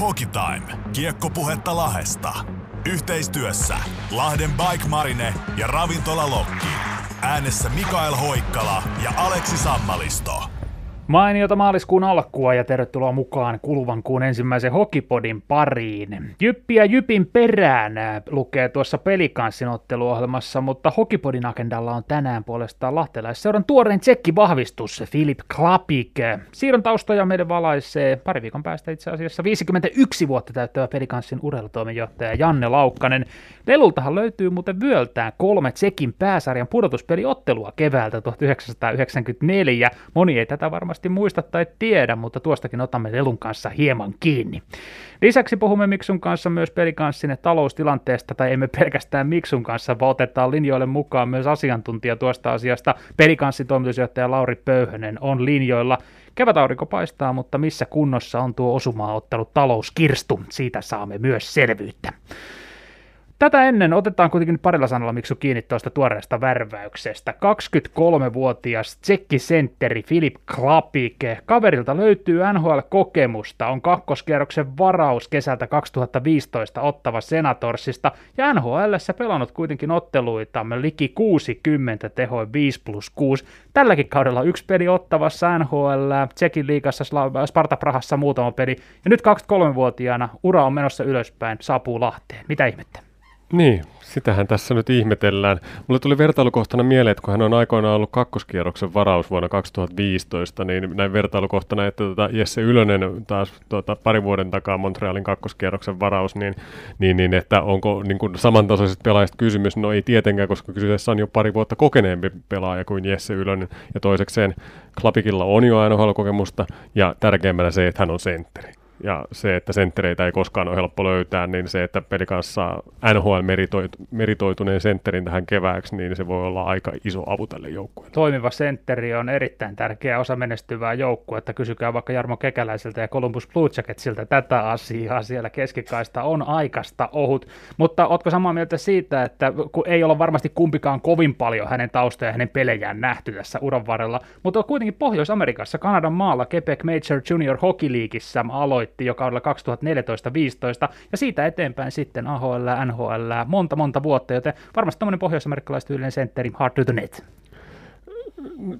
Hockey Time. Kiekkopuhetta Lahesta. Yhteistyössä Lahden Bike Marine ja Ravintola Lokki. Äänessä Mikael Hoikkala ja Aleksi Sammalisto. Mainiota maaliskuun alkua ja tervetuloa mukaan kuluvan kuun ensimmäisen Hokipodin pariin. Jyppiä Jypin perään lukee tuossa pelikanssin otteluohjelmassa, mutta Hokipodin agendalla on tänään puolestaan lahtelaisseuran tuoreen tsekki-vahvistus Filip Klapik. Siirron taustoja meidän valaisee pari viikon päästä itse asiassa 51 vuotta täyttävä pelikanssin urheilutoimenjohtaja Janne Laukkanen. Lelultahan löytyy muuten vyöltään kolme Tsekin pääsarjan pudotuspeliottelua keväältä 1994. Moni ei tätä varmasti varmasti muista tai tiedä, mutta tuostakin otamme Lelun kanssa hieman kiinni. Lisäksi puhumme Miksun kanssa myös pelikanssin taloustilanteesta, tai emme pelkästään Miksun kanssa, vaan otetaan linjoille mukaan myös asiantuntija tuosta asiasta. Pelikanssin toimitusjohtaja Lauri Pöyhönen on linjoilla. Kevätaurinko paistaa, mutta missä kunnossa on tuo osumaa ottanut talouskirstu? Siitä saamme myös selvyyttä. Tätä ennen otetaan kuitenkin parilla sanalla Miksu kiinni tuosta tuoreesta värväyksestä. 23-vuotias tsekkisentteri Filip Klapik. Kaverilta löytyy NHL-kokemusta, on kakkoskierroksen varaus kesältä 2015 ottava Senatorsista ja NHL pelannut kuitenkin otteluita liki 60 tehoin 5 plus 6. Tälläkin kaudella yksi peli ottavassa NHL, Tsekin liigassa Sparta Prahassa muutama peli ja nyt 23-vuotiaana ura on menossa ylöspäin, saapuu Lahteen. Mitä ihmettä? Niin, sitähän tässä nyt ihmetellään. Mulle tuli vertailukohtana mieleen, että kun hän on aikoinaan ollut kakkoskierroksen varaus vuonna 2015, niin näin vertailukohtana, että tuota Jesse Ylönen taas tuota, pari vuoden takaa Montrealin kakkoskierroksen varaus, niin, niin, niin että onko niin kuin samantasoiset pelaajista kysymys? No ei tietenkään, koska kyseessä on jo pari vuotta kokeneempi pelaaja kuin Jesse Ylönen, ja toisekseen Klapikilla on jo NHL-kokemusta, ja tärkeimmänä se, että hän on sentteri ja se, että senttereitä ei koskaan ole helppo löytää, niin se, että peli kanssa NHL meritoituneen sentterin tähän kevääksi, niin se voi olla aika iso apu tälle joukkueelle. Toimiva sentteri on erittäin tärkeä osa menestyvää joukkuetta. Kysykää vaikka Jarmo Kekäläiseltä ja Columbus Blue Jacketsilta tätä asiaa. Siellä keskikaista on aikasta ohut. Mutta ootko samaa mieltä siitä, että kun ei ole varmasti kumpikaan kovin paljon hänen taustoja ja hänen pelejään nähty tässä uran varrella, mutta kuitenkin Pohjois-Amerikassa, Kanadan maalla, Quebec Major Junior Hockey Leagueissä aloitti aloitti jo kaudella 2014-2015, ja siitä eteenpäin sitten AHL, NHL, monta monta vuotta, joten varmasti tämmöinen pohjois-amerikkalaistyylinen sentteri, hard to the net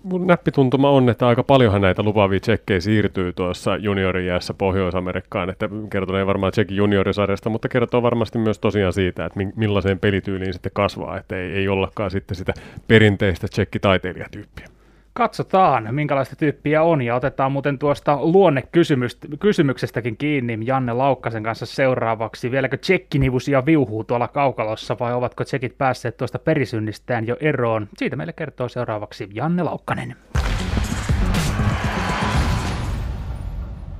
mun näppituntuma on, että aika paljonhan näitä lupaavia tsekkejä siirtyy tuossa juniorijäässä Pohjois-Amerikkaan, että kertoo varmaan tsekin juniorisarjasta, mutta kertoo varmasti myös tosiaan siitä, että millaiseen pelityyliin sitten kasvaa, että ei, ei ollakaan sitten sitä perinteistä tsekkitaiteilijatyyppiä. Katsotaan, minkälaista tyyppiä on, ja otetaan muuten tuosta luonnekysymyksestäkin kiinni Janne Laukkasen kanssa seuraavaksi. Vieläkö tsekkinivusia viuhuu tuolla kaukalossa, vai ovatko tsekit päässeet tuosta perisynnistään jo eroon? Siitä meille kertoo seuraavaksi Janne Laukkanen.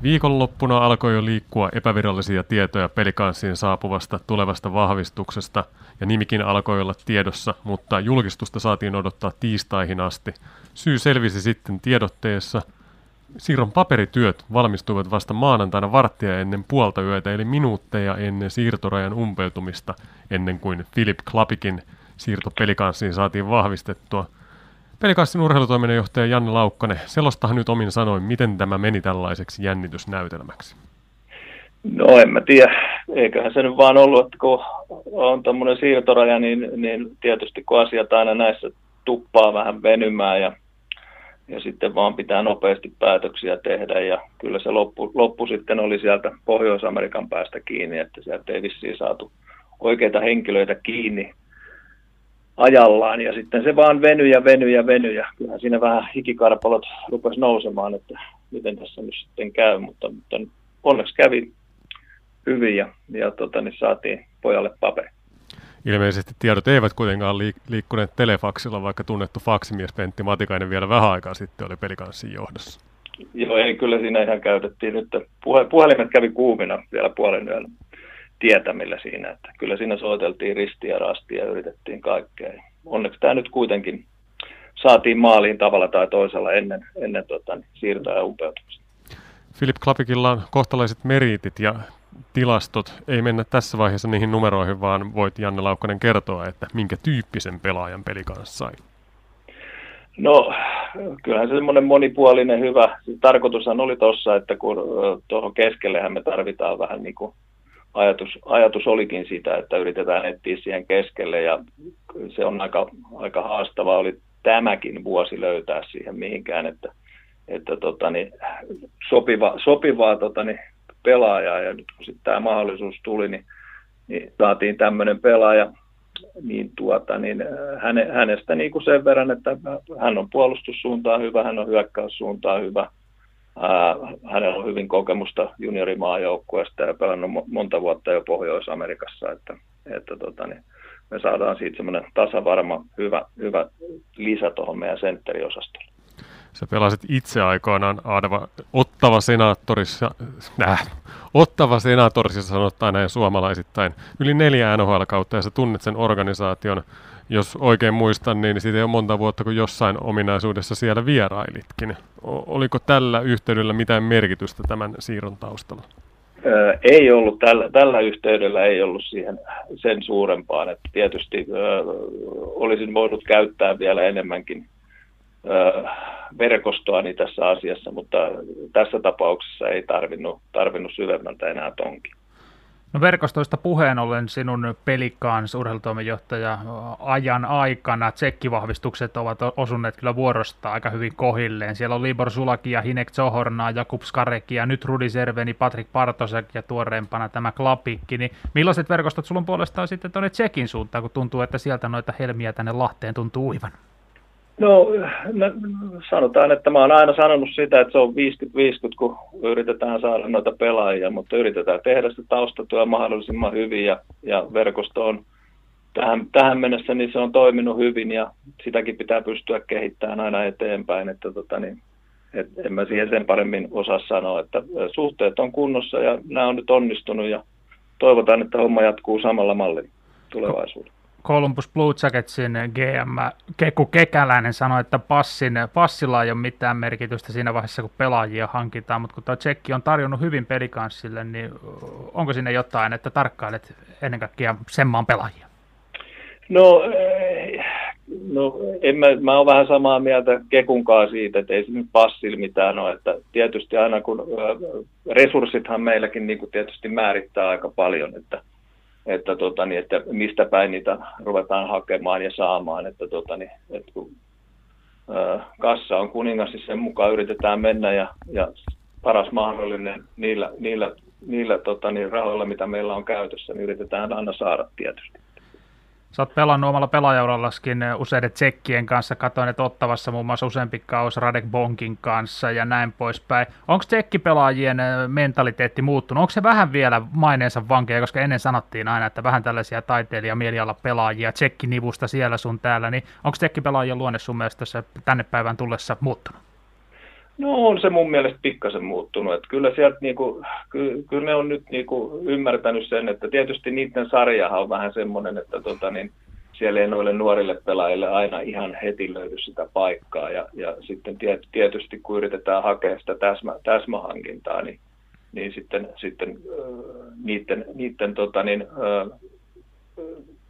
Viikonloppuna alkoi jo liikkua epävirallisia tietoja pelikanssiin saapuvasta tulevasta vahvistuksesta, ja nimikin alkoi olla tiedossa, mutta julkistusta saatiin odottaa tiistaihin asti. Syy selvisi sitten tiedotteessa. Siirron paperityöt valmistuivat vasta maanantaina varttia ennen puolta yötä, eli minuutteja ennen siirtorajan umpeutumista, ennen kuin Philip Klapikin siirto pelikanssiin saatiin vahvistettua – Pelikassin urheilutoiminnanjohtaja Janne Laukkanen, selostahan nyt omin sanoin, miten tämä meni tällaiseksi jännitysnäytelmäksi? No en mä tiedä, eiköhän se nyt vaan ollut, että kun on tämmöinen siirtoraja, niin, niin tietysti kun asiat aina näissä tuppaa vähän venymään ja, ja sitten vaan pitää nopeasti päätöksiä tehdä ja kyllä se loppu, loppu sitten oli sieltä Pohjois-Amerikan päästä kiinni, että sieltä ei vissiin saatu oikeita henkilöitä kiinni ajallaan ja sitten se vaan venyi ja venyi ja venyi ja kyllähän siinä vähän hikikarpalot rupesi nousemaan, että miten tässä nyt sitten käy, mutta, mutta onneksi kävi hyvin ja, ja tota, niin saatiin pojalle paperi. Ilmeisesti tiedot eivät kuitenkaan liikkuneet telefaksilla, vaikka tunnettu faksimies Pentti Matikainen vielä vähän aikaa sitten oli pelikanssin johdossa. Joo, ei kyllä siinä ihan käytettiin nyt. Puhelimet kävi kuumina vielä puolen yöllä tietämillä siinä, että kyllä siinä soiteltiin ristiä ja rastia ja yritettiin kaikkea. Onneksi tämä nyt kuitenkin saatiin maaliin tavalla tai toisella ennen, ennen tota, siirtoa ja umpeutumista. Filip Klapikilla on kohtalaiset meriitit ja tilastot. Ei mennä tässä vaiheessa niihin numeroihin, vaan voit Janne Laukkanen kertoa, että minkä tyyppisen pelaajan peli kanssa sai. No kyllähän se semmoinen monipuolinen hyvä, tarkoitushan oli tuossa, että kun tuohon keskellehän me tarvitaan vähän niin kuin ajatus, ajatus olikin sitä, että yritetään etsiä siihen keskelle ja se on aika, aika haastavaa oli tämäkin vuosi löytää siihen mihinkään, että, että tota, niin, sopiva, sopivaa tota, niin, pelaajaa ja nyt kun sitten tämä mahdollisuus tuli, niin, niin saatiin tämmöinen pelaaja, niin, tuota, niin häne, hänestä niin kuin sen verran, että hän on puolustussuuntaan hyvä, hän on hyökkäyssuuntaan hyvä, ää, hänellä on hyvin kokemusta juniorimaajoukkueesta ja pelannut monta vuotta jo Pohjois-Amerikassa, että, että tota, niin me saadaan siitä semmoinen tasavarma, hyvä, hyvä lisä tuohon meidän sentteriosastolle. Sä pelasit itse aikoinaan Aadava, Ottava senaattorissa, äh, Ottava senaattorissa sanottaa näin suomalaisittain yli neljä NHL-kautta ja sä tunnet sen organisaation. Jos oikein muistan, niin siitä ei ole monta vuotta, kun jossain ominaisuudessa siellä vierailitkin. Oliko tällä yhteydellä mitään merkitystä tämän siirron taustalla? Ei ollut, tällä, tällä yhteydellä ei ollut siihen sen suurempaan, että tietysti ö, olisin voinut käyttää vielä enemmänkin verkostoani tässä asiassa, mutta tässä tapauksessa ei tarvinnut, tarvinnut syvemmältä enää tonkin. No verkostoista puheen ollen sinun pelikaan urheilutoimenjohtaja ajan aikana tsekkivahvistukset ovat osuneet kyllä vuorosta aika hyvin kohilleen. Siellä on Libor Sulaki ja Hinek Zohorna, Jakub Skareki ja nyt Rudi Serveni, Patrik Partosek ja tuoreempana tämä Klapikki. Niin millaiset verkostot sulla puolestaan sitten tuonne Tsekin suuntaan, kun tuntuu, että sieltä noita helmiä tänne Lahteen tuntuu uivan? No, no sanotaan, että mä oon aina sanonut sitä, että se on 50-50, kun yritetään saada noita pelaajia, mutta yritetään tehdä sitä taustatyö mahdollisimman hyvin ja, ja verkosto on tähän, tähän mennessä niin se on toiminut hyvin ja sitäkin pitää pystyä kehittämään aina eteenpäin, että tota, niin, et en mä siihen sen paremmin osaa sanoa, että suhteet on kunnossa ja nämä on nyt onnistunut ja toivotaan, että homma jatkuu samalla mallilla tulevaisuudessa. Columbus Blue Jacketsin GM Keku Kekäläinen sanoi, että passin, passilla ei ole mitään merkitystä siinä vaiheessa, kun pelaajia hankitaan, mutta kun tuo Tsekki on tarjonnut hyvin pelikanssille, niin onko sinne jotain, että tarkkailet ennen kaikkea sen maan pelaajia? No, eh, no en mä, mä oon vähän samaa mieltä Kekunkaan siitä, että ei se nyt passilla mitään ole. Että tietysti aina kun resurssithan meilläkin niin tietysti määrittää aika paljon, että – että, tota, niin, että mistä päin niitä ruvetaan hakemaan ja saamaan. Että, tota, niin, että kun, ää, kassa on kuningas, niin sen mukaan yritetään mennä ja, ja paras mahdollinen niillä, niillä, niillä tota, niin rahoilla, mitä meillä on käytössä, niin yritetään aina saada tietysti. Sä oot pelannut omalla pelaajaurallaskin useiden tsekkien kanssa. Katoin, että ottavassa muun muassa useampi kaus Radek Bonkin kanssa ja näin poispäin. Onko tsekkipelaajien mentaliteetti muuttunut? Onko se vähän vielä maineensa vankeja, koska ennen sanottiin aina, että vähän tällaisia taiteilija mieliala pelaajia, tsekkinivusta siellä sun täällä, niin onko tsekkipelaajien luonne sun mielestä tänne päivän tullessa muuttunut? No on se mun mielestä pikkasen muuttunut. Että kyllä, sieltä niinku, ky, kyllä ne on nyt niinku ymmärtänyt sen, että tietysti niiden sarjahan on vähän semmoinen, että tota, niin siellä ei noille nuorille pelaajille aina ihan heti löydy sitä paikkaa. Ja, ja sitten tietysti kun yritetään hakea sitä täsmä, täsmähankintaa, niin, niin sitten, sitten äh, niiden, niiden tota, niin,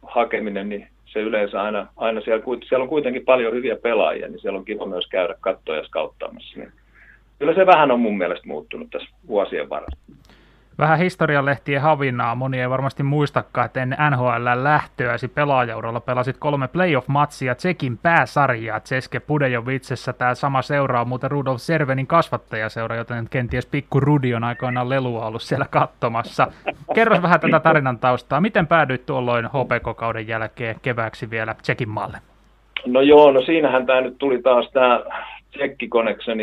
hakeminen, niin se yleensä aina, aina siellä, siellä on kuitenkin paljon hyviä pelaajia, niin siellä on kiva myös käydä kattoja skauttaamassa. Niin kyllä se vähän on mun mielestä muuttunut tässä vuosien varrella. Vähän historialehtien havinaa. Moni ei varmasti muistakaan, että ennen NHL lähtöäsi pelaajauralla pelasit kolme playoff-matsia Tsekin pääsarjaa. Tseske Pudejovitsessa tämä sama seura on muuten Rudolf Servenin kasvattajaseura, joten kenties pikku Rudi on aikoinaan lelua ollut siellä katsomassa. Kerro vähän tätä tarinan taustaa. Miten päädyit tuolloin HPK-kauden jälkeen kevääksi vielä Tsekin maalle? No joo, no siinähän tämä nyt tuli taas tämä Tsekki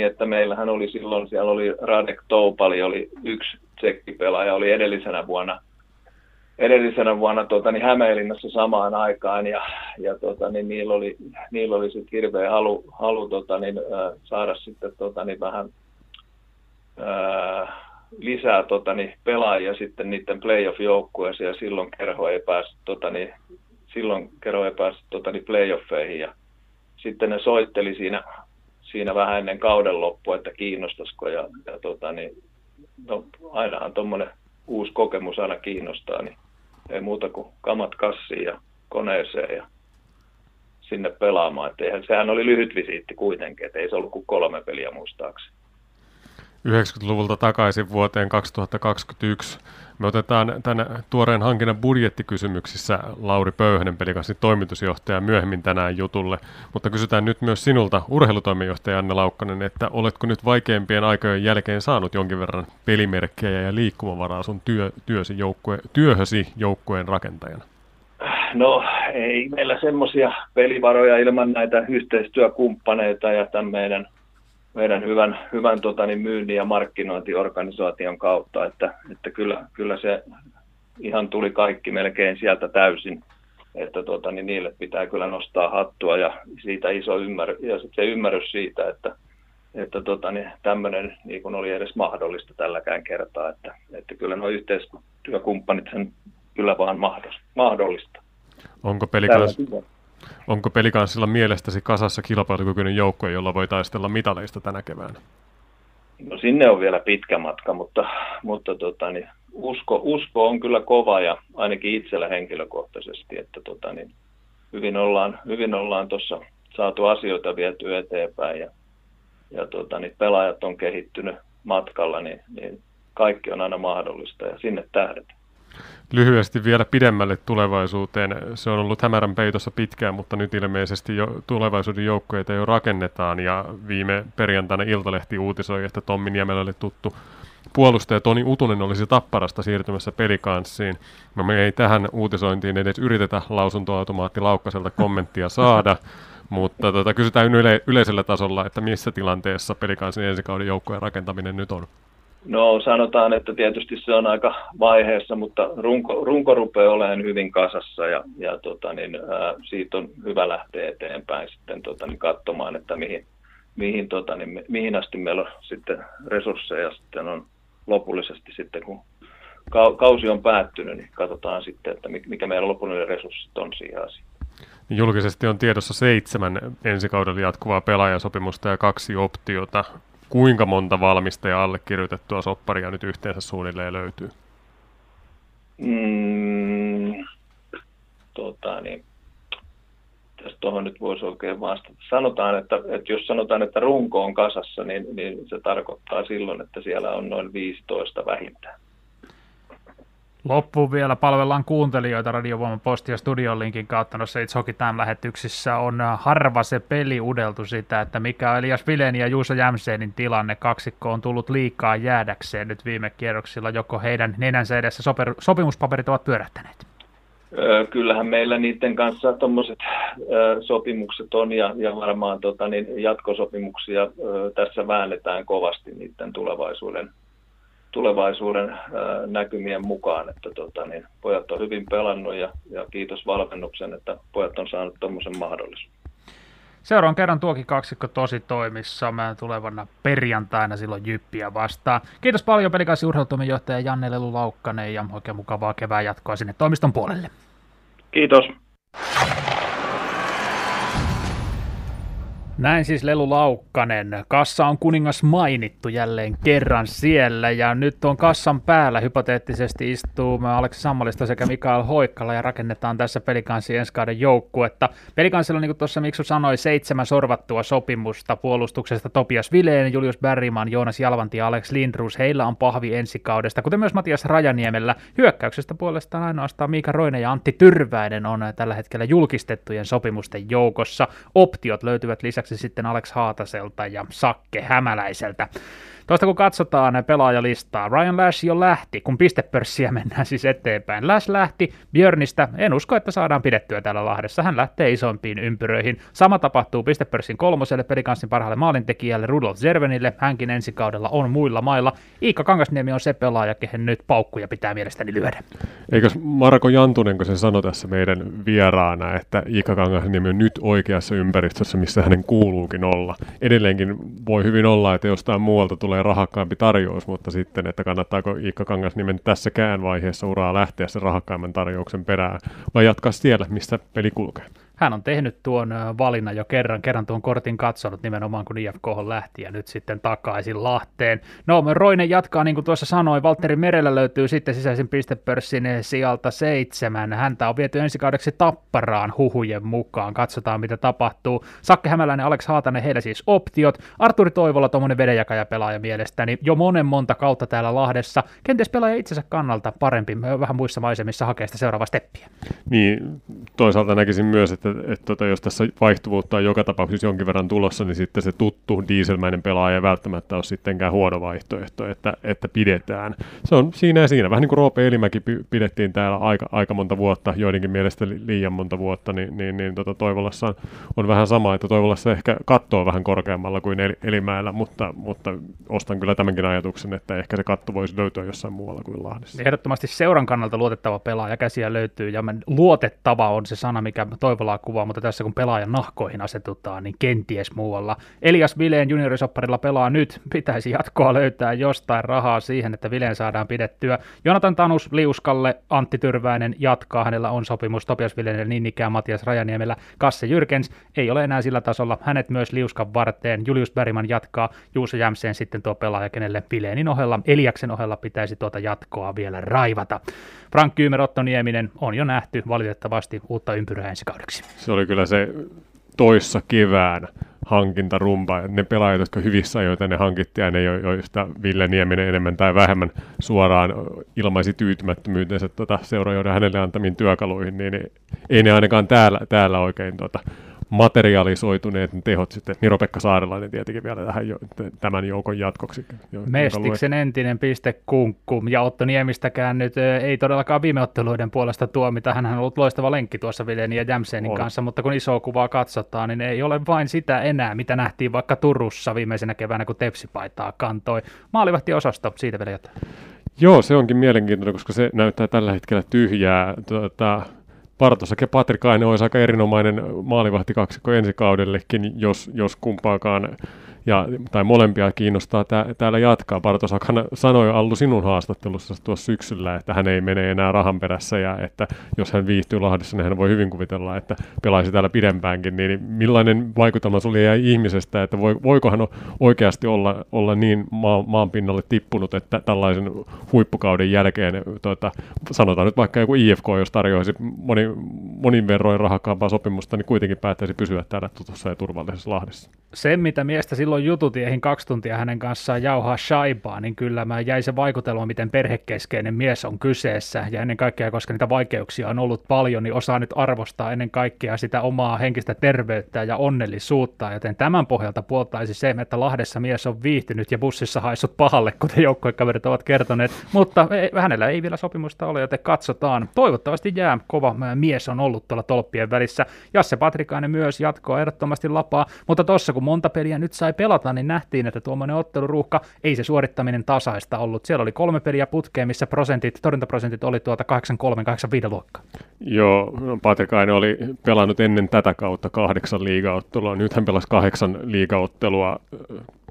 että meillähän oli silloin, siellä oli Radek Toupali, oli yksi tsekkipelaaja oli edellisenä vuonna, edellisenä vuonna tuota, niin Hämeenlinnassa samaan aikaan ja, ja tuota, niin niillä oli, niillä oli sitten hirveä halu, halu tuota, niin, äh, saada sitten tuota, niin vähän äh, lisää tuota, niin, pelaajia sitten niiden playoff-joukkueeseen ja silloin kerho ei päässyt tuota, niin, silloin kerho ei päässyt tuota, niin playoffeihin ja sitten ne soitteli siinä, siinä vähän ennen kauden loppua, että kiinnostaisiko ja, ja tuota, niin no ainahan tuommoinen uusi kokemus aina kiinnostaa, niin ei muuta kuin kamat kassiin ja koneeseen ja sinne pelaamaan. Et eihän, sehän oli lyhyt visiitti kuitenkin, että ei se ollut kuin kolme peliä muistaakseni. 90-luvulta takaisin vuoteen 2021. Me otetaan tämän tuoreen hankinnan budjettikysymyksissä Lauri Pöyhönen pelikanssin toimitusjohtaja myöhemmin tänään jutulle, mutta kysytään nyt myös sinulta urheilutoimijohtaja Anne Laukkanen, että oletko nyt vaikeimpien aikojen jälkeen saanut jonkin verran pelimerkkejä ja liikkumavaraa sun työ, työsi joukkue, työhösi joukkueen rakentajana? No ei meillä semmoisia pelivaroja ilman näitä yhteistyökumppaneita ja tämän meidän meidän hyvän, hyvän tota, niin myynnin ja markkinointiorganisaation kautta, että, että kyllä, kyllä se ihan tuli kaikki melkein sieltä täysin, että tota, niin niille pitää kyllä nostaa hattua ja siitä iso ymmärrys, ja se ymmärrys siitä, että, että tota, niin tämmöinen niin oli edes mahdollista tälläkään kertaa, että, että kyllä nuo yhteistyökumppanit sen kyllä vaan mahdollista. Onko pelikas, Onko pelikanssilla mielestäsi kasassa kilpailukykyinen joukko, jolla voi taistella mitaleista tänä keväänä? No sinne on vielä pitkä matka, mutta, mutta tota, niin usko, usko, on kyllä kova ja ainakin itsellä henkilökohtaisesti, että tota, niin hyvin ollaan, hyvin ollaan tuossa saatu asioita viety eteenpäin ja, ja tota, niin pelaajat on kehittynyt matkalla, niin, niin kaikki on aina mahdollista ja sinne tähdetään lyhyesti vielä pidemmälle tulevaisuuteen. Se on ollut hämärän peitossa pitkään, mutta nyt ilmeisesti jo tulevaisuuden joukkoja jo rakennetaan ja viime perjantaina Iltalehti uutisoi, että Tommi Niemelälle tuttu puolustaja Toni Utunen olisi tapparasta siirtymässä pelikanssiin. No me ei tähän uutisointiin edes yritetä lausuntoautomaatti Laukkaselta kommenttia saada, mutta tota, kysytään yle- yleisellä tasolla, että missä tilanteessa pelikanssin ensi kauden joukkojen rakentaminen nyt on. No sanotaan, että tietysti se on aika vaiheessa, mutta runko, runko rupeaa olemaan hyvin kasassa ja, ja tota, niin, ää, siitä on hyvä lähteä eteenpäin sitten tota, niin katsomaan, että mihin, mihin, tota, niin, mihin asti meillä on sitten resursseja sitten on lopullisesti sitten, kun kausi on päättynyt, niin katsotaan sitten, että mikä meidän lopullinen resurssit on siihen asiaan. Julkisesti on tiedossa seitsemän ensi kaudella jatkuvaa pelaajasopimusta ja kaksi optiota kuinka monta valmista ja allekirjoitettua sopparia nyt yhteensä suunnilleen löytyy? Mm, tota, niin, tästä tuohon nyt voisi oikein vastata. Sanotaan, että, että jos sanotaan, että runko on kasassa, niin, niin se tarkoittaa silloin, että siellä on noin 15 vähintään. Loppuun vielä palvellaan kuuntelijoita Radiovoiman posti- ja studion linkin kautta noissa itse Hockey lähetyksissä on harva se peli udeltu sitä, että mikä on Elias Vileni ja Juuso Jämseenin tilanne. Kaksikko on tullut liikaa jäädäkseen nyt viime kierroksilla, joko heidän nenänsä edessä soper- sopimuspaperit ovat pyörähtäneet? Kyllähän meillä niiden kanssa tuommoiset sopimukset on ja, ja varmaan tota, niin jatkosopimuksia tässä väännetään kovasti niiden tulevaisuuden tulevaisuuden näkymien mukaan, että tota, niin pojat on hyvin pelannut ja, ja kiitos valmennuksen, että pojat on saanut tuommoisen mahdollisuuden. Seuraavan kerran tuokin kaksikko tosi toimissa. Mä tulevana perjantaina silloin Jyppiä vastaan. Kiitos paljon pelikaisi urheilutoimenjohtaja Janne Lelu Laukkanen ja oikein mukavaa kevään jatkoa sinne toimiston puolelle. Kiitos. Näin siis Lelu Laukkanen. Kassa on kuningas mainittu jälleen kerran siellä ja nyt on kassan päällä hypoteettisesti istuu Aleksi Sammalista sekä Mikael Hoikkala ja rakennetaan tässä pelikanssi ensi kauden joukkuetta. Pelikansilla, niin kuin tuossa Miksu sanoi, seitsemän sorvattua sopimusta puolustuksesta Topias Vileen, Julius Berriman, Joonas Jalvanti ja Alex Lindrus. Heillä on pahvi ensi kaudesta, kuten myös Matias Rajaniemellä. Hyökkäyksestä puolestaan ainoastaan Miika Roine ja Antti Tyrväinen on tällä hetkellä julkistettujen sopimusten joukossa. Optiot löytyvät lisäksi lisäksi sitten Alex Haataselta ja Sakke Hämäläiseltä. Tuosta kun katsotaan pelaajalistaa, Ryan Lash jo lähti, kun pistepörssiä mennään siis eteenpäin. Lash lähti Björnistä, en usko, että saadaan pidettyä täällä Lahdessa. Hän lähtee isompiin ympyröihin. Sama tapahtuu pistepörssin kolmoselle pelikanssin parhaalle maalintekijälle Rudolf Zervenille. Hänkin ensi kaudella on muilla mailla. Iikka Kangasniemi on se pelaaja, kehen nyt paukkuja pitää mielestäni lyödä. Eikös Marko Jantunen, kun se sanoi tässä meidän vieraana, että Iikka Kangasniemi on nyt oikeassa ympäristössä, missä hänen kuuluukin olla. Edelleenkin voi hyvin olla, että jostain muualta tulee tulee rahakkaampi tarjous, mutta sitten, että kannattaako Iikka Kangasniemen tässäkään vaiheessa uraa lähteä sen rahakkaimman tarjouksen perään, vai jatkaa siellä, missä peli kulkee? Hän on tehnyt tuon valinnan jo kerran, kerran tuon kortin katsonut nimenomaan kun IFK lähti ja nyt sitten takaisin Lahteen. No Roine jatkaa niin kuin tuossa sanoi, Valtteri Merellä löytyy sitten sisäisen pistepörssin sieltä seitsemän. Häntä on viety ensi kaudeksi tapparaan huhujen mukaan. Katsotaan mitä tapahtuu. Sakke Hämäläinen, Alex Haatanen, heillä siis optiot. Arturi Toivola, tuommoinen vedenjakaja pelaaja mielestäni jo monen monta kautta täällä Lahdessa. Kenties pelaaja itsensä kannalta parempi, vähän muissa maisemissa hakee sitä seuraavaa steppiä. Niin, toisaalta näkisin myös, että, että tota, jos tässä vaihtuvuutta on joka tapauksessa jonkin verran tulossa, niin sitten se tuttu dieselmäinen pelaaja ei välttämättä ole sittenkään huono vaihtoehto, että, että pidetään. Se on siinä ja siinä. Vähän niin kuin Roope Elimäki pidettiin täällä aika, aika monta vuotta, joidenkin mielestä liian monta vuotta, niin, niin, niin tota, Toivolassa on, on vähän sama, että Toivolassa ehkä kattoo vähän korkeammalla kuin Elimäellä, mutta, mutta ostan kyllä tämänkin ajatuksen, että ehkä se katto voisi löytyä jossain muualla kuin Lahdessa. Ehdottomasti seuran kannalta luotettava pelaaja, käsiä löytyy, ja luotettava on se sana, mikä Toivolaa kuvaa, mutta tässä kun pelaajan nahkoihin asetutaan, niin kenties muualla. Elias Vileen juniorisopparilla pelaa nyt, pitäisi jatkoa löytää jostain rahaa siihen, että Vileen saadaan pidettyä. Jonatan Tanus Liuskalle, Antti Tyrväinen jatkaa, hänellä on sopimus Topias Vileen niin ikään Matias Rajaniemellä. Kasse Jyrkens ei ole enää sillä tasolla, hänet myös Liuskan varteen. Julius Bergman jatkaa, Juuso Jämseen sitten tuo pelaaja, kenelle Vileenin ohella, Eliaksen ohella pitäisi tuota jatkoa vielä raivata. Frank Kyymer, Otto Nieminen on jo nähty valitettavasti uutta ympyrää ensi kaudeksi. Se oli kyllä se toissa kevään hankintarumpa. Ne pelaajat, jotka hyvissä ajoin ne hankittiin, ne, joista Ville Nieminen enemmän tai vähemmän suoraan ilmaisi tyytymättömyytensä tuota, seuraajoiden hänelle antamiin työkaluihin, niin ei ne ainakaan täällä, täällä oikein tuota, materialisoituneet ne tehot sitten. Miro-Pekka Saarelainen tietenkin vielä tähän jo, tämän joukon jatkoksi. Mestiksen entinen pistekunkku ja Otto Niemistäkään nyt ei todellakaan viime otteluiden puolesta tuo, mitä hän on ollut loistava lenkki tuossa Vileni ja Jämsenin kanssa, mutta kun iso kuvaa katsotaan, niin ei ole vain sitä enää, mitä nähtiin vaikka Turussa viimeisenä keväänä, kun Tepsipaitaa kantoi. Maalivahti osasto, siitä vielä jotain. Joo, se onkin mielenkiintoinen, koska se näyttää tällä hetkellä tyhjää. Tuota, Partosake Patrikainen olisi aika erinomainen maalivahti kaksikko ensi kaudellekin, jos, jos kumpaakaan ja, tai molempia kiinnostaa tää, täällä jatkaa. Bartosakhan sanoi Allu sinun haastattelussa tuossa syksyllä, että hän ei mene enää rahan perässä ja että jos hän viihtyy Lahdessa, niin hän voi hyvin kuvitella, että pelaisi täällä pidempäänkin. Niin millainen vaikutelma sulle jäi ihmisestä, että voi, voiko hän oikeasti olla, olla niin maa, maan pinnalle tippunut, että tällaisen huippukauden jälkeen, tuota, sanotaan nyt vaikka joku IFK, jos tarjoaisi moni, monin verroin rahakkaampaa sopimusta, niin kuitenkin päättäisi pysyä täällä tutussa ja turvallisessa Lahdessa. Se, mitä miestä silloin silloin jututiehin kaksi tuntia hänen kanssaan jauhaa shaibaa, niin kyllä mä jäi se vaikutelma, miten perhekeskeinen mies on kyseessä. Ja ennen kaikkea, koska niitä vaikeuksia on ollut paljon, niin osaa nyt arvostaa ennen kaikkea sitä omaa henkistä terveyttä ja onnellisuutta. Joten tämän pohjalta puoltaisi se, että Lahdessa mies on viihtynyt ja bussissa haissut pahalle, kuten joukkuekaverit ovat kertoneet. Mutta ei, hänellä ei vielä sopimusta ole, joten katsotaan. Toivottavasti jää. Kova mies on ollut tuolla tolppien välissä. Jasse Patrikainen myös jatkoa ehdottomasti lapaa. Mutta tossa kun monta peliä nyt sai pelata, niin nähtiin, että tuommoinen otteluruuhka, ei se suorittaminen tasaista ollut. Siellä oli kolme peliä putkeen, missä prosentit, torjuntaprosentit oli tuota 8-3-8-5 luokkaa. Joo, Patrikainen oli pelannut ennen tätä kautta kahdeksan liigaottelua. Nyt hän pelasi kahdeksan liigaottelua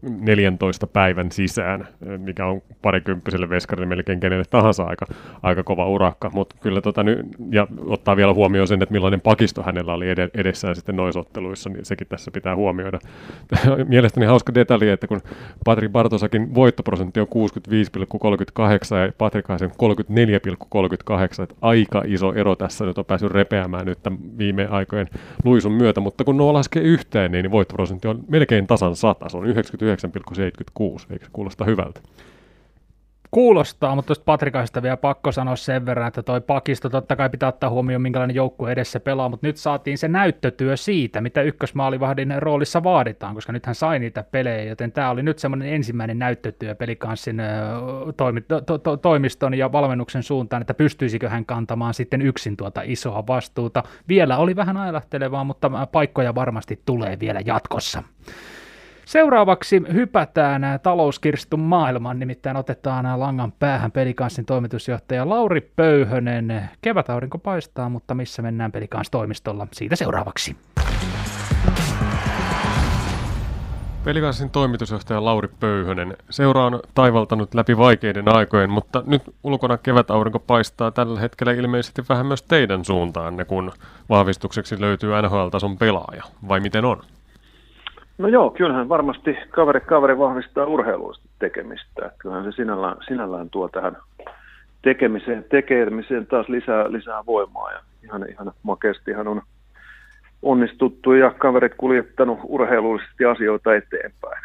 14 päivän sisään, mikä on parikymppiselle veskarille melkein kenelle tahansa aika, aika kova urakka, mutta kyllä tota nyt, ja ottaa vielä huomioon sen, että millainen pakisto hänellä oli edessään sitten noisotteluissa, niin sekin tässä pitää huomioida. Mielestäni hauska detalji, että kun Patrik Bartosakin voittoprosentti on 65,38 ja Patrikaisen 34,38, että aika iso ero tässä nyt on päässyt repeämään nyt tämän viime aikojen luisun myötä, mutta kun nuo laskee yhteen, niin voittoprosentti on melkein tasan 100, se on 99 9,76, eikö se kuulosta hyvältä? Kuulostaa, mutta tuosta Patrikaisesta vielä pakko sanoa sen verran, että toi pakisto totta kai pitää ottaa huomioon, minkälainen joukkue edessä pelaa, mutta nyt saatiin se näyttötyö siitä, mitä ykkösmaalivahdin roolissa vaaditaan, koska nyt hän sai niitä pelejä, joten tämä oli nyt semmoinen ensimmäinen näyttötyö pelikanssin toimi, to, to, toimiston ja valmennuksen suuntaan, että pystyisikö hän kantamaan sitten yksin tuota isoa vastuuta. Vielä oli vähän ailahtelevaa, mutta paikkoja varmasti tulee vielä jatkossa. Seuraavaksi hypätään talouskirstun maailman, nimittäin otetaan langan päähän pelikanssin toimitusjohtaja Lauri Pöyhönen. Kevätaurinko paistaa, mutta missä mennään pelikans toimistolla? Siitä seuraavaksi. Pelikanssin toimitusjohtaja Lauri Pöyhönen. Seura on taivaltanut läpi vaikeiden aikojen, mutta nyt ulkona kevätaurinko paistaa tällä hetkellä ilmeisesti vähän myös teidän suuntaanne, kun vahvistukseksi löytyy NHL-tason pelaaja. Vai miten on? No joo, kyllähän varmasti kaveri kaveri vahvistaa urheiluista tekemistä. Kyllähän se sinällään, sinällään tuo tähän tekemiseen, tekemiseen taas lisää, lisää voimaa. Ja ihan, ihan makeastihan on onnistuttu ja kaverit kuljettanut urheilullisesti asioita eteenpäin.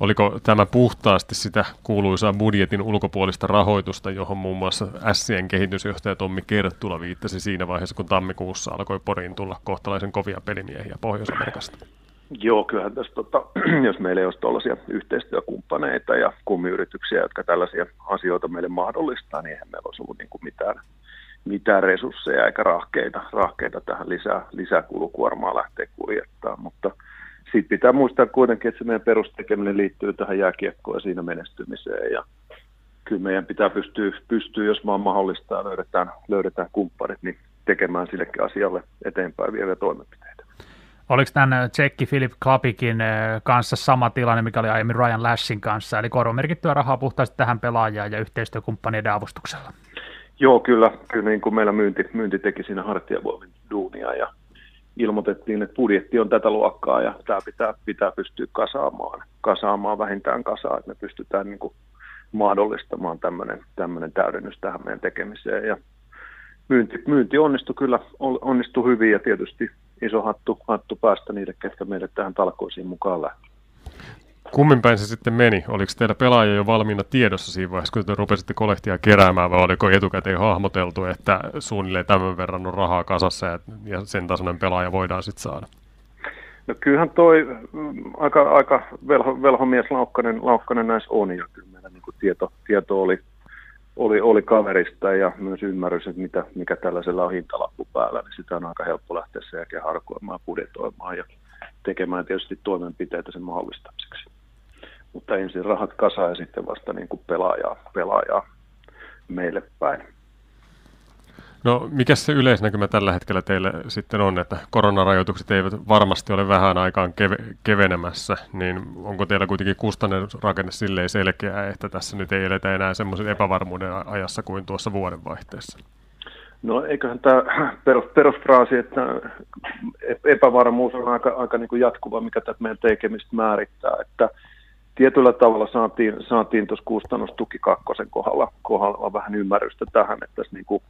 Oliko tämä puhtaasti sitä kuuluisaa budjetin ulkopuolista rahoitusta, johon muun muassa Sien kehitysjohtaja Tommi Kerttula viittasi siinä vaiheessa, kun tammikuussa alkoi Poriin tulla kohtalaisen kovia pelimiehiä Pohjois-Amerikasta? Joo, kyllähän tässä, tota, jos meillä ei olisi tuollaisia yhteistyökumppaneita ja kummiyrityksiä, jotka tällaisia asioita meille mahdollistaa, niin eihän meillä olisi ollut niin kuin mitään mitään resursseja eikä rahkeita, rahkeita tähän lisää, lisäkulukuormaa lähteä kuljettaa, mutta sitten pitää muistaa kuitenkin, että se meidän perustekeminen liittyy tähän jääkiekkoon ja siinä menestymiseen ja kyllä meidän pitää pystyä, pystyä jos vaan mahdollista löydetään, löydetään kumppanit, niin tekemään sillekin asialle eteenpäin vieviä toimenpiteitä. Oliko tämän Tsekki Philip Klapikin eh, kanssa sama tilanne, mikä oli aiemmin Ryan Lashin kanssa, eli korvamerkittyä rahaa puhtaasti tähän pelaajaan ja yhteistyökumppanien avustuksella? Joo, kyllä. Kyllä niin kuin meillä myynti, myynti teki siinä hartiavoimin duunia ja ilmoitettiin, että budjetti on tätä luokkaa ja tämä pitää, pitää pystyä kasaamaan, kasaamaan vähintään kasaa, että me pystytään niin kuin mahdollistamaan tämmöinen, tämmöinen täydennys tähän meidän tekemiseen. Ja myynti, myynti onnistui kyllä, onnistui hyvin ja tietysti iso hattu, hattu päästä niille, ketkä meille tähän talkoisiin mukaan lähti. Kummin päin se sitten meni? Oliko teillä pelaaja jo valmiina tiedossa siinä vaiheessa, kun te rupesitte kolehtia keräämään, vai oliko etukäteen hahmoteltu, että suunnilleen tämän verran on rahaa kasassa ja, ja sen tasoinen pelaaja voidaan sitten saada? No kyllähän toi mm, aika, aika velho, velhomies Laukkanen, Laukkanen näissä on, ja kyllä meillä niin tieto, tieto oli, oli, oli kaverista ja myös ymmärrys, että mitä, mikä tällaisella on hintalappu päällä, niin sitä on aika helppo lähteä sen jälkeen harkoimaan, budjetoimaan ja tekemään tietysti toimenpiteitä sen mahdollistamiseksi mutta ensin rahat kasa ja sitten vasta niin kuin pelaajaa, pelaajaa meille päin. No mikä se yleisnäkymä tällä hetkellä teille sitten on, että koronarajoitukset eivät varmasti ole vähän aikaan keve- kevenemässä, niin onko teillä kuitenkin kustannusrakenne silleen selkeä, että tässä nyt ei eletä enää semmoisen epävarmuuden ajassa kuin tuossa vuodenvaihteessa? No eiköhän tämä perus, perusfraasi, että epävarmuus on aika, aika niin kuin jatkuva, mikä tätä meidän tekemistä määrittää, että tietyllä tavalla saatiin, saatiin tuossa kustannustuki kakkosen kohdalla, kohdalla vähän ymmärrystä tähän, että tässä niin kuin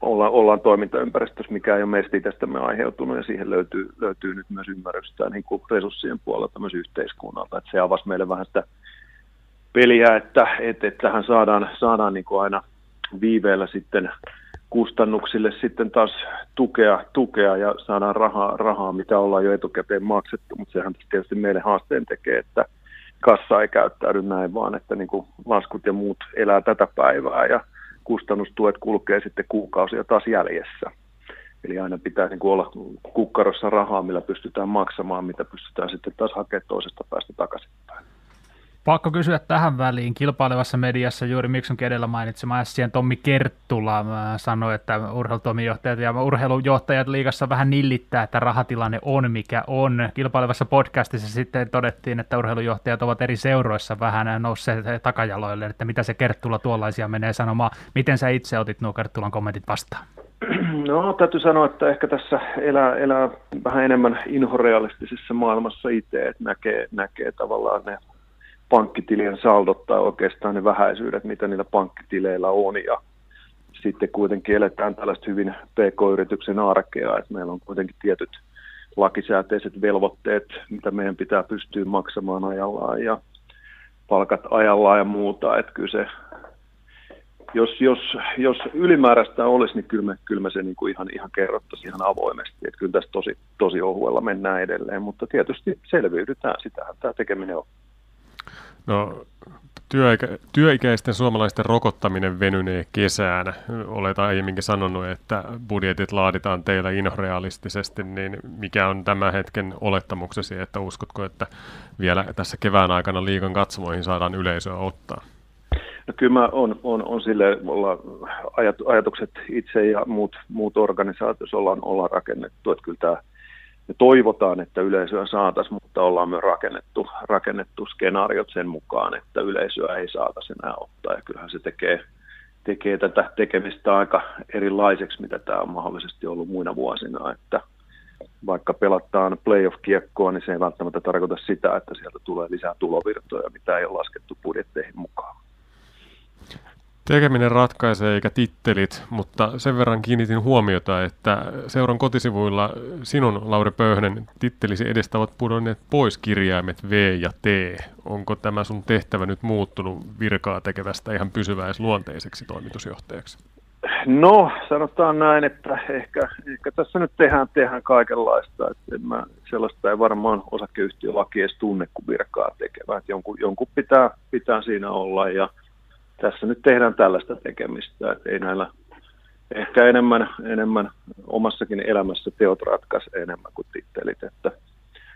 ollaan, ollaan toimintaympäristössä, mikä ei ole meistä itsestämme aiheutunut, ja siihen löytyy, löytyy nyt myös ymmärrystä niin kuin resurssien puolelta myös yhteiskunnalta. Että se avasi meille vähän sitä peliä, että, että, että tähän saadaan, saadaan niin kuin aina viiveellä sitten kustannuksille sitten taas tukea, tukea ja saadaan rahaa, rahaa, mitä ollaan jo etukäteen maksettu, mutta sehän tietysti meille haasteen tekee, että – kassa ei käyttäydy näin, vaan että niin kuin laskut ja muut elää tätä päivää ja kustannustuet kulkee sitten kuukausia taas jäljessä. Eli aina pitää niin kuin olla kukkarossa rahaa, millä pystytään maksamaan, mitä pystytään sitten taas hakemaan toisesta päästä takaisinpäin. Pakko kysyä tähän väliin. Kilpailevassa mediassa juuri Miksonkin edellä mainitsema Sien Tommi Kerttula sanoi, että urheilutoimijohtajat ja urheilujohtajat liigassa vähän nillittää, että rahatilanne on mikä on. Kilpailevassa podcastissa sitten todettiin, että urheilujohtajat ovat eri seuroissa vähän nousseet takajaloille, että mitä se Kerttula tuollaisia menee sanomaan. Miten sä itse otit nuo Kerttulan kommentit vastaan? No täytyy sanoa, että ehkä tässä elää, elää vähän enemmän inhorealistisessa maailmassa itse, että näkee, näkee tavallaan ne pankkitilien saldot tai oikeastaan ne vähäisyydet, mitä niillä pankkitileillä on. Ja sitten kuitenkin eletään tällaista hyvin pk-yrityksen arkea, että meillä on kuitenkin tietyt lakisääteiset velvoitteet, mitä meidän pitää pystyä maksamaan ajallaan ja palkat ajallaan ja muuta. Että kyllä se, jos, jos, jos ylimääräistä olisi, niin kyllä me, kyllä me se niin kuin ihan, ihan kerrottaisiin ihan avoimesti. Että kyllä tässä tosi, tosi ohuella mennään edelleen, mutta tietysti selviydytään, sitähän tämä tekeminen on. No, työikä, työikäisten suomalaisten rokottaminen venynee kesään. Olet aiemminkin sanonut, että budjetit laaditaan teillä inhorealistisesti, niin mikä on tämän hetken olettamuksesi, että uskotko, että vielä tässä kevään aikana liikan katsomoihin saadaan yleisöä ottaa? No kyllä mä on, on, on sille, olla ajatukset itse ja muut, muut organisaatiot ollaan, ollaan rakennettu, että kyllä tämä me toivotaan, että yleisöä saataisiin, mutta ollaan myös rakennettu, rakennettu skenaariot sen mukaan, että yleisöä ei saataisi enää ottaa. Ja kyllähän se tekee, tekee tätä tekemistä aika erilaiseksi, mitä tämä on mahdollisesti ollut muina vuosina. Että vaikka pelataan playoff-kiekkoa, niin se ei välttämättä tarkoita sitä, että sieltä tulee lisää tulovirtoja, mitä ei ole laskettu budjetteihin mukaan. Tekeminen ratkaisee eikä tittelit, mutta sen verran kiinnitin huomiota, että seuran kotisivuilla sinun, Lauri Pöyhnen, tittelisi edestä ovat pudonneet pois kirjaimet V ja T. Onko tämä sun tehtävä nyt muuttunut virkaa tekevästä ihan pysyväisluonteiseksi toimitusjohtajaksi? No, sanotaan näin, että ehkä, ehkä tässä nyt tehdään, tehdään kaikenlaista. Että mä, sellaista ei varmaan osakeyhtiölaki edes tunne kuin virkaa tekevää. jonkun, jonkun pitää, pitää siinä olla ja tässä nyt tehdään tällaista tekemistä, että ei näillä ehkä enemmän, enemmän omassakin elämässä teot ratkaise enemmän kuin tittelit. Että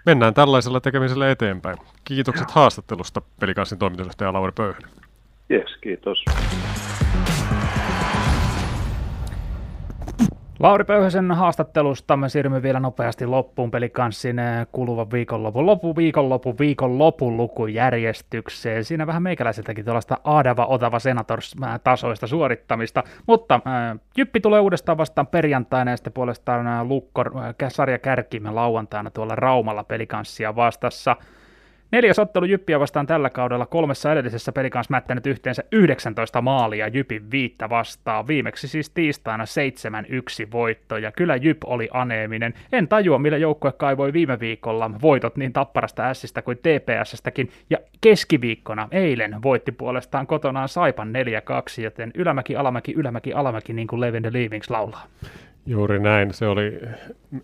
Mennään tällaisella tekemisellä eteenpäin. Kiitokset haastattelusta pelikanssin toimitusjohtaja Lauri Pöyhön. Yes, kiitos. Lauri Pöyhösen haastattelusta me siirrymme vielä nopeasti loppuun pelikanssin eh, kuluvan viikonlopun, lopun viikonlopun, viikonlopun lukujärjestykseen. Siinä vähän meikäläiseltäkin tuollaista Adava Otava Senators-tasoista suorittamista, mutta äh, Jyppi tulee uudestaan vastaan perjantaina ja sitten puolestaan Lukkor, äh, sarja kärkimme lauantaina tuolla Raumalla pelikanssia vastassa. Neljäs ottelu Jyppiä vastaan tällä kaudella kolmessa edellisessä pelikanssa mättänyt yhteensä 19 maalia Jypin viittä vastaan. Viimeksi siis tiistaina 7-1 voitto ja kyllä Jyp oli aneeminen. En tajua millä joukkue kaivoi viime viikolla voitot niin Tapparasta Sistä kuin TPSstäkin ja keskiviikkona eilen voitti puolestaan kotonaan Saipan 4-2, joten ylämäki, alamäki, ylämäki, alamäki niin kuin Levin the Leavings laulaa. Juuri näin. Se oli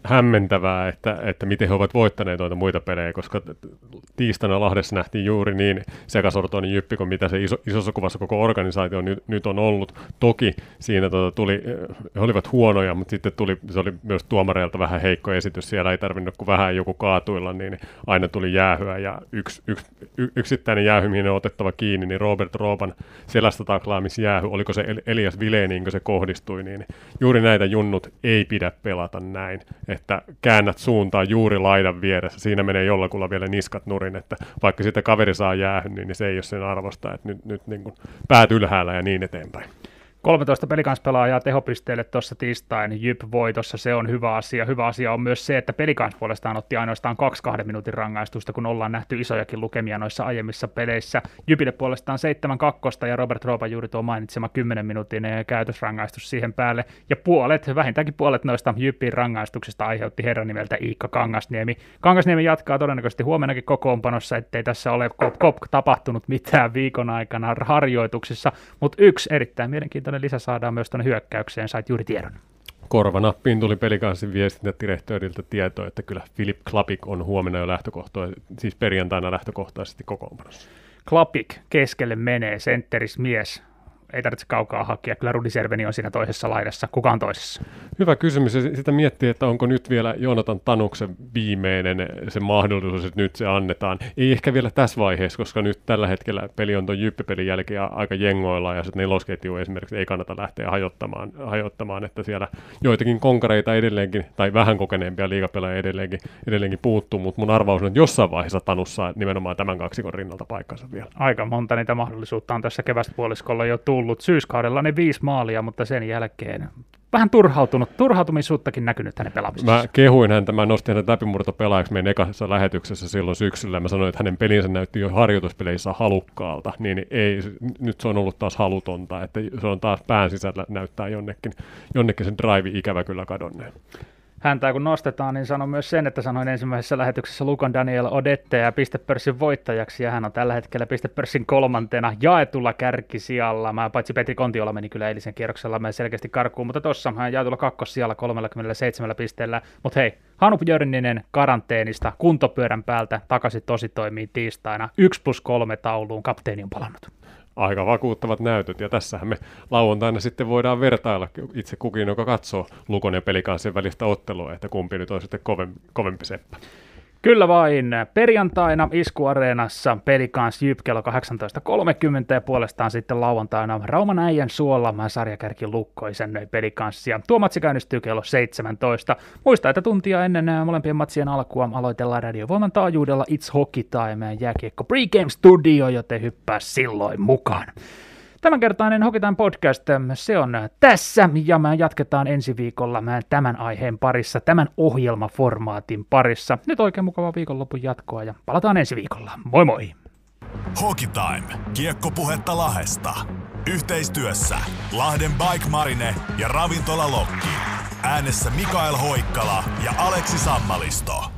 hämmentävää, että, että miten he ovat voittaneet noita muita pelejä, koska tiistaina Lahdessa nähtiin juuri niin sekasortoinen jyppi kuin mitä se iso, isossa kuvassa koko organisaatio nyt, nyt on ollut. Toki siinä tota, tuli, he olivat huonoja, mutta sitten tuli, se oli myös tuomareilta vähän heikko esitys. Siellä ei tarvinnut kuin vähän joku kaatuilla, niin aina tuli jäähyä ja yksi, yksi, yksittäinen jäähy, mihin on otettava kiinni, niin Robert Roopan selästä taklaamisjäähy, oliko se Elias Vileniin, kun se kohdistui, niin juuri näitä junnut ei pidä pelata näin, että käännät suuntaa juuri laidan vieressä, siinä menee jollakulla vielä niskat nurin, että vaikka sitä kaveri saa jäähy, niin se ei ole sen arvosta, että nyt, nyt niin kuin päät ylhäällä ja niin eteenpäin. 13 pelikansspelaajaa tehopisteelle tuossa tiistain Jyp voitossa, se on hyvä asia. Hyvä asia on myös se, että pelikans puolestaan otti ainoastaan kaksi kahden minuutin rangaistusta, kun ollaan nähty isojakin lukemia noissa aiemmissa peleissä. Jypille puolestaan 7 kakkosta ja Robert Roopa juuri tuo mainitsema 10 minuutin käytösrangaistus siihen päälle. Ja puolet, vähintäänkin puolet noista Jyppin rangaistuksista aiheutti herran nimeltä Iikka Kangasniemi. Kangasniemi jatkaa todennäköisesti huomenakin kokoonpanossa, ettei tässä ole kop, kop tapahtunut mitään viikon aikana harjoituksissa, mutta yksi erittäin mielenkiintoinen mielenkiintoinen lisä saadaan myös tuonne hyökkäykseen, sait juuri tiedon. Korvanappiin tuli pelikanssin viestintädirektööriltä tietoa, että kyllä Filip Klapik on huomenna jo lähtökohta, siis perjantaina lähtökohtaisesti kokoonpanossa. Klapik keskelle menee, sentteris mies, ei tarvitse kaukaa hakea. Kyllä Rudi Serveni on siinä toisessa laidassa. Kuka on toisessa? Hyvä kysymys. Ja sitä miettii, että onko nyt vielä Joonatan Tanuksen viimeinen se mahdollisuus, että nyt se annetaan. Ei ehkä vielä tässä vaiheessa, koska nyt tällä hetkellä peli on tuon jyppipelin jälkeen aika jengoilla ja sitten nelosketju esimerkiksi ei kannata lähteä hajottamaan, hajottamaan, että siellä joitakin konkareita edelleenkin, tai vähän kokeneempia liigapelaajia edelleenkin, edelleenkin puuttuu, mutta mun arvaus on, että jossain vaiheessa Tanus saa nimenomaan tämän kaksikon rinnalta paikkansa vielä. Aika monta niitä mahdollisuutta on tässä kevästpuoliskolla jo tullut tullut syyskaudella ne viisi maalia, mutta sen jälkeen vähän turhautunut, turhautumisuuttakin näkynyt hänen pelaamisessa. Mä kehuin häntä, mä nostin hänet läpimurtopelaajaksi meidän ekassa lähetyksessä silloin syksyllä. Mä sanoin, että hänen pelinsä näytti jo harjoituspeleissä halukkaalta, niin ei, nyt se on ollut taas halutonta, että se on taas pään sisällä näyttää jonnekin, jonnekin sen drive ikävä kyllä kadonneen häntä kun nostetaan, niin sanon myös sen, että sanoin ensimmäisessä lähetyksessä Lukan Daniel Odette ja pistepörssin voittajaksi, ja hän on tällä hetkellä pistepörssin kolmantena jaetulla kärkisijalla. Mä paitsi Petri Kontiola meni kyllä eilisen kierroksella mä selkeästi karkuun, mutta tossa hän jaetulla kakkossijalla 37 pisteellä. Mutta hei, Hanu Jörninen karanteenista kuntopyörän päältä takaisin tosi toimii tiistaina. 1 plus 3 tauluun, kapteeni on palannut aika vakuuttavat näytöt. Ja tässähän me lauantaina sitten voidaan vertailla itse kukin, joka katsoo Lukon ja Pelikanssin välistä ottelua, että kumpi nyt on sitten kovempi, kovempi seppä. Kyllä vain. Perjantaina Iskuareenassa pelikans Jyp kello 18.30 ja puolestaan sitten lauantaina Rauman äijän suolla sarjakärki Lukko isännöi pelikanssia. Tuo matsi käynnistyy kello 17. Muista, että tuntia ennen nämä molempien matsien alkua aloitellaan radiovoiman taajuudella It's Hockey Time jääkiekko pregame studio, joten hyppää silloin mukaan. Tämänkertainen Hokitaan podcast, se on tässä ja me jatketaan ensi viikolla tämän aiheen parissa, tämän ohjelmaformaatin parissa. Nyt oikein mukava viikonlopun jatkoa ja palataan ensi viikolla. Moi moi! Hokitime, kiekkopuhetta Lahesta. Yhteistyössä Lahden Bike Marine ja Ravintola Lokki. Äänessä Mikael Hoikkala ja Aleksi Sammalisto.